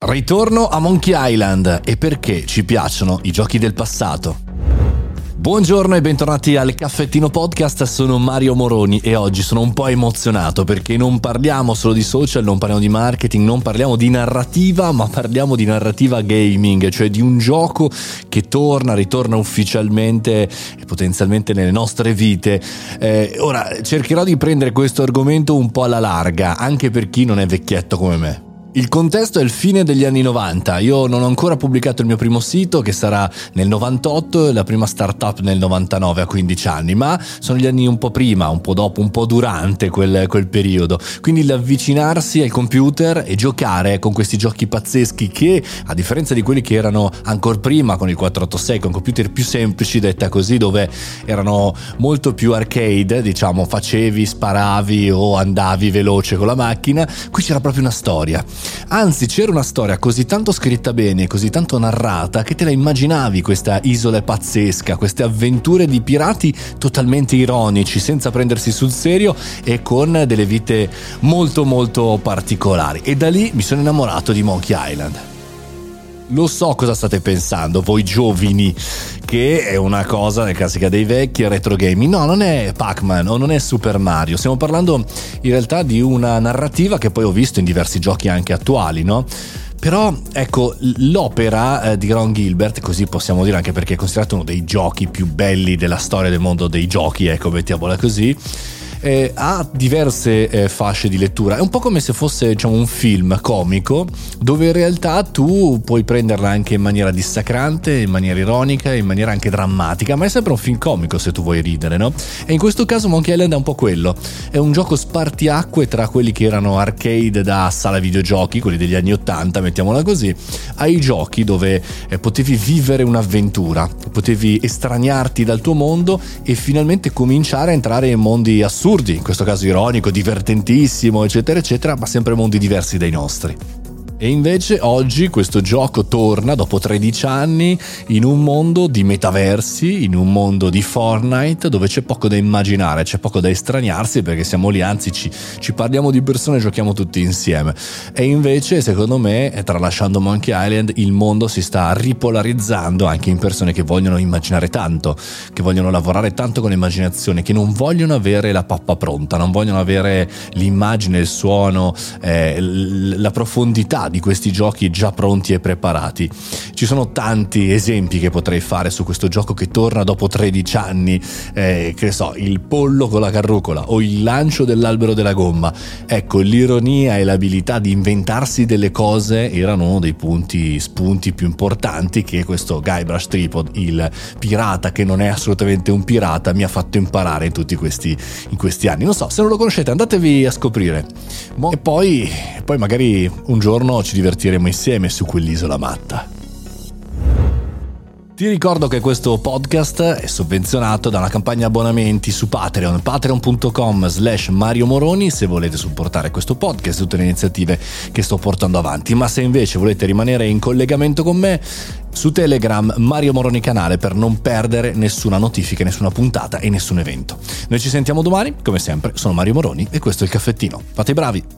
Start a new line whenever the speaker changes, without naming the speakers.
Ritorno a Monkey Island e perché ci piacciono i giochi del passato. Buongiorno e bentornati al Caffettino Podcast, sono Mario Moroni e oggi sono un po' emozionato perché non parliamo solo di social, non parliamo di marketing, non parliamo di narrativa, ma parliamo di narrativa gaming, cioè di un gioco che torna, ritorna ufficialmente e potenzialmente nelle nostre vite. Eh, ora cercherò di prendere questo argomento un po' alla larga, anche per chi non è vecchietto come me. Il contesto è il fine degli anni 90, io non ho ancora pubblicato il mio primo sito che sarà nel 98 e la prima startup nel 99 a 15 anni, ma sono gli anni un po' prima, un po' dopo, un po' durante quel, quel periodo. Quindi l'avvicinarsi al computer e giocare con questi giochi pazzeschi che a differenza di quelli che erano ancora prima con il 486, con computer più semplici detta così, dove erano molto più arcade, diciamo facevi, sparavi o andavi veloce con la macchina, qui c'era proprio una storia Anzi, c'era una storia così tanto scritta bene, così tanto narrata, che te la immaginavi questa isola pazzesca, queste avventure di pirati totalmente ironici, senza prendersi sul serio e con delle vite molto molto particolari. E da lì mi sono innamorato di Monkey Island. Lo so cosa state pensando, voi giovani, che è una cosa nel classica dei vecchi retro gaming. No, non è Pac-Man o non è Super Mario. Stiamo parlando in realtà di una narrativa che poi ho visto in diversi giochi anche attuali, no? Però ecco, l'opera eh, di Ron Gilbert, così possiamo dire anche perché è considerato uno dei giochi più belli della storia del mondo dei giochi, ecco, mettiamola così eh, ha diverse eh, fasce di lettura. È un po' come se fosse diciamo, un film comico dove in realtà tu puoi prenderla anche in maniera dissacrante, in maniera ironica, in maniera anche drammatica, ma è sempre un film comico se tu vuoi ridere, no? E in questo caso Monkey Island è un po' quello. È un gioco spartiacque tra quelli che erano arcade da sala videogiochi, quelli degli anni 80, mettiamola così, ai giochi dove eh, potevi vivere un'avventura, potevi estraniarti dal tuo mondo e finalmente cominciare a entrare in mondi assurdi assurdi, in questo caso ironico, divertentissimo, eccetera, eccetera, ma sempre mondi diversi dai nostri. E invece oggi questo gioco torna dopo 13 anni in un mondo di metaversi, in un mondo di Fortnite dove c'è poco da immaginare, c'è poco da estraniarsi perché siamo lì, anzi ci, ci parliamo di persone e giochiamo tutti insieme. E invece secondo me, tralasciando Monkey Island, il mondo si sta ripolarizzando anche in persone che vogliono immaginare tanto, che vogliono lavorare tanto con l'immaginazione, che non vogliono avere la pappa pronta, non vogliono avere l'immagine, il suono, eh, la profondità di questi giochi già pronti e preparati. Ci sono tanti esempi che potrei fare su questo gioco che torna dopo 13 anni, eh, che so, il pollo con la carrucola o il lancio dell'albero della gomma. Ecco, l'ironia e l'abilità di inventarsi delle cose erano uno dei punti, spunti più importanti che questo Guybrush Tripod, il pirata che non è assolutamente un pirata, mi ha fatto imparare in tutti questi, in questi anni. Non so, se non lo conoscete andatevi a scoprire. E poi, poi magari un giorno ci divertiremo insieme su quell'isola matta. Ti ricordo che questo podcast è sovvenzionato da una campagna abbonamenti su Patreon, patreon.com slash Mario Moroni se volete supportare questo podcast e tutte le iniziative che sto portando avanti, ma se invece volete rimanere in collegamento con me su Telegram Mario Moroni canale per non perdere nessuna notifica, nessuna puntata e nessun evento. Noi ci sentiamo domani, come sempre, sono Mario Moroni e questo è il caffettino. Fate i bravi!